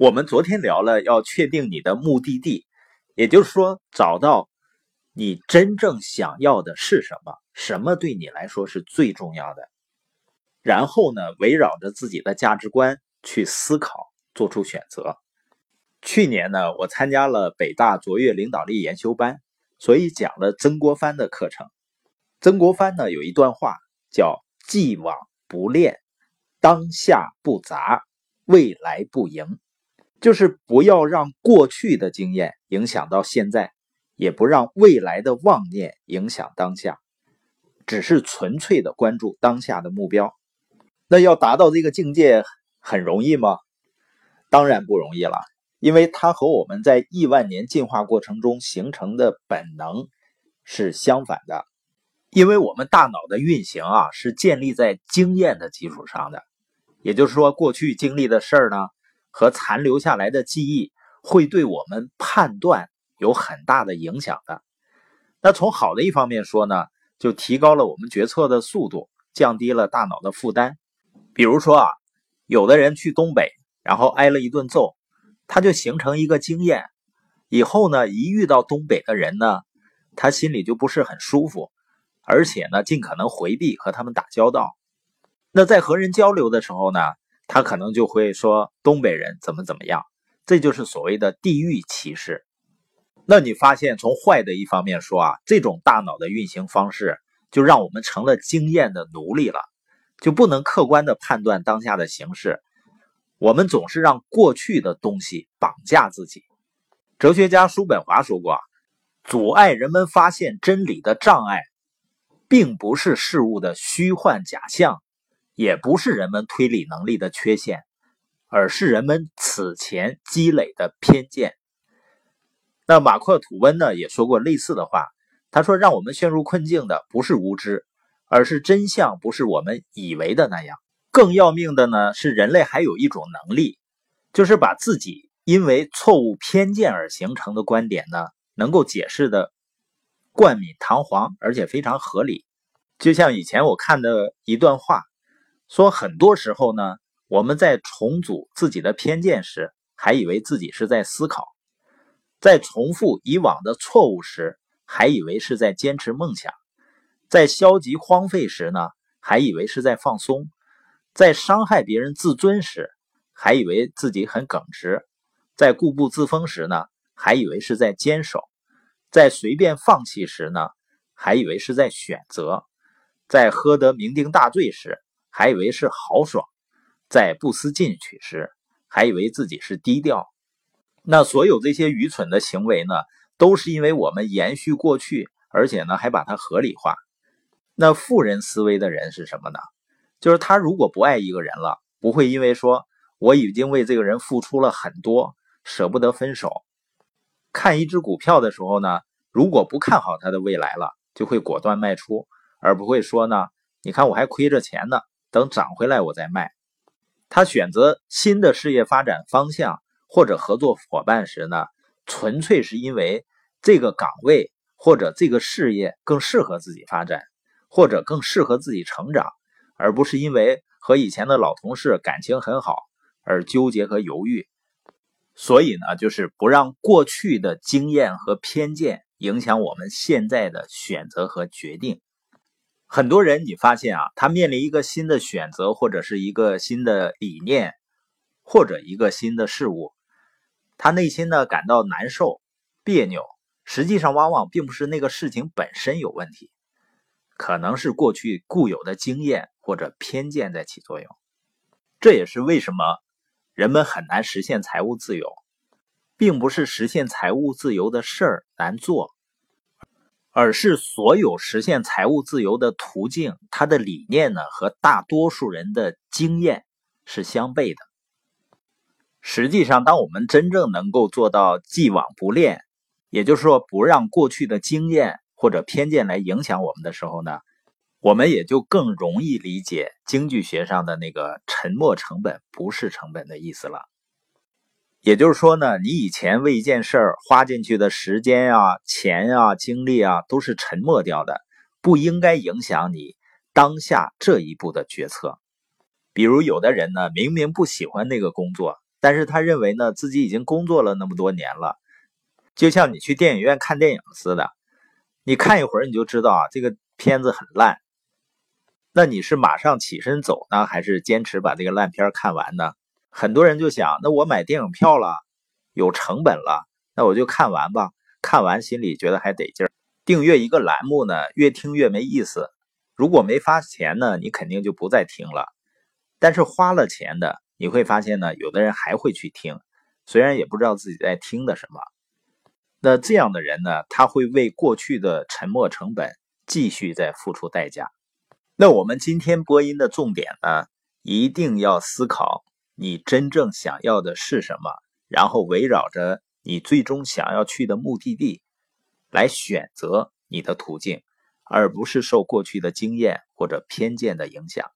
我们昨天聊了要确定你的目的地，也就是说找到你真正想要的是什么，什么对你来说是最重要的。然后呢，围绕着自己的价值观去思考，做出选择。去年呢，我参加了北大卓越领导力研修班，所以讲了曾国藩的课程。曾国藩呢有一段话叫“既往不恋，当下不杂，未来不迎”。就是不要让过去的经验影响到现在，也不让未来的妄念影响当下，只是纯粹的关注当下的目标。那要达到这个境界很容易吗？当然不容易了，因为它和我们在亿万年进化过程中形成的本能是相反的。因为我们大脑的运行啊，是建立在经验的基础上的，也就是说，过去经历的事儿呢。和残留下来的记忆会对我们判断有很大的影响的。那从好的一方面说呢，就提高了我们决策的速度，降低了大脑的负担。比如说啊，有的人去东北，然后挨了一顿揍，他就形成一个经验，以后呢，一遇到东北的人呢，他心里就不是很舒服，而且呢，尽可能回避和他们打交道。那在和人交流的时候呢？他可能就会说东北人怎么怎么样，这就是所谓的地域歧视。那你发现从坏的一方面说啊，这种大脑的运行方式就让我们成了经验的奴隶了，就不能客观的判断当下的形势。我们总是让过去的东西绑架自己。哲学家叔本华说过，阻碍人们发现真理的障碍，并不是事物的虚幻假象。也不是人们推理能力的缺陷，而是人们此前积累的偏见。那马克吐温呢也说过类似的话，他说：“让我们陷入困境的不是无知，而是真相不是我们以为的那样。更要命的呢是人类还有一种能力，就是把自己因为错误偏见而形成的观点呢，能够解释的冠冕堂皇，而且非常合理。就像以前我看的一段话。”说很多时候呢，我们在重组自己的偏见时，还以为自己是在思考；在重复以往的错误时，还以为是在坚持梦想；在消极荒废时呢，还以为是在放松；在伤害别人自尊时，还以为自己很耿直；在固步自封时呢，还以为是在坚守；在随便放弃时呢，还以为是在选择；在喝得酩酊大醉时。还以为是豪爽，在不思进取时，还以为自己是低调。那所有这些愚蠢的行为呢，都是因为我们延续过去，而且呢还把它合理化。那富人思维的人是什么呢？就是他如果不爱一个人了，不会因为说我已经为这个人付出了很多，舍不得分手。看一只股票的时候呢，如果不看好它的未来了，就会果断卖出，而不会说呢，你看我还亏着钱呢。等涨回来我再卖。他选择新的事业发展方向或者合作伙伴时呢，纯粹是因为这个岗位或者这个事业更适合自己发展，或者更适合自己成长，而不是因为和以前的老同事感情很好而纠结和犹豫。所以呢，就是不让过去的经验和偏见影响我们现在的选择和决定。很多人，你发现啊，他面临一个新的选择，或者是一个新的理念，或者一个新的事物，他内心呢感到难受、别扭。实际上，往往并不是那个事情本身有问题，可能是过去固有的经验或者偏见在起作用。这也是为什么人们很难实现财务自由，并不是实现财务自由的事儿难做。而是所有实现财务自由的途径，它的理念呢和大多数人的经验是相悖的。实际上，当我们真正能够做到既往不恋，也就是说不让过去的经验或者偏见来影响我们的时候呢，我们也就更容易理解经济学上的那个“沉没成本不是成本”的意思了。也就是说呢，你以前为一件事儿花进去的时间啊、钱啊、精力啊，都是沉没掉的，不应该影响你当下这一步的决策。比如有的人呢，明明不喜欢那个工作，但是他认为呢，自己已经工作了那么多年了，就像你去电影院看电影似的，你看一会儿你就知道啊，这个片子很烂。那你是马上起身走呢，还是坚持把这个烂片看完呢？很多人就想，那我买电影票了，有成本了，那我就看完吧。看完心里觉得还得劲儿。订阅一个栏目呢，越听越没意思。如果没发钱呢，你肯定就不再听了。但是花了钱的，你会发现呢，有的人还会去听，虽然也不知道自己在听的什么。那这样的人呢，他会为过去的沉没成本继续在付出代价。那我们今天播音的重点呢，一定要思考你真正想要的是什么，然后围绕着你最终想要去的目的地来选择你的途径。而不是受过去的经验或者偏见的影响。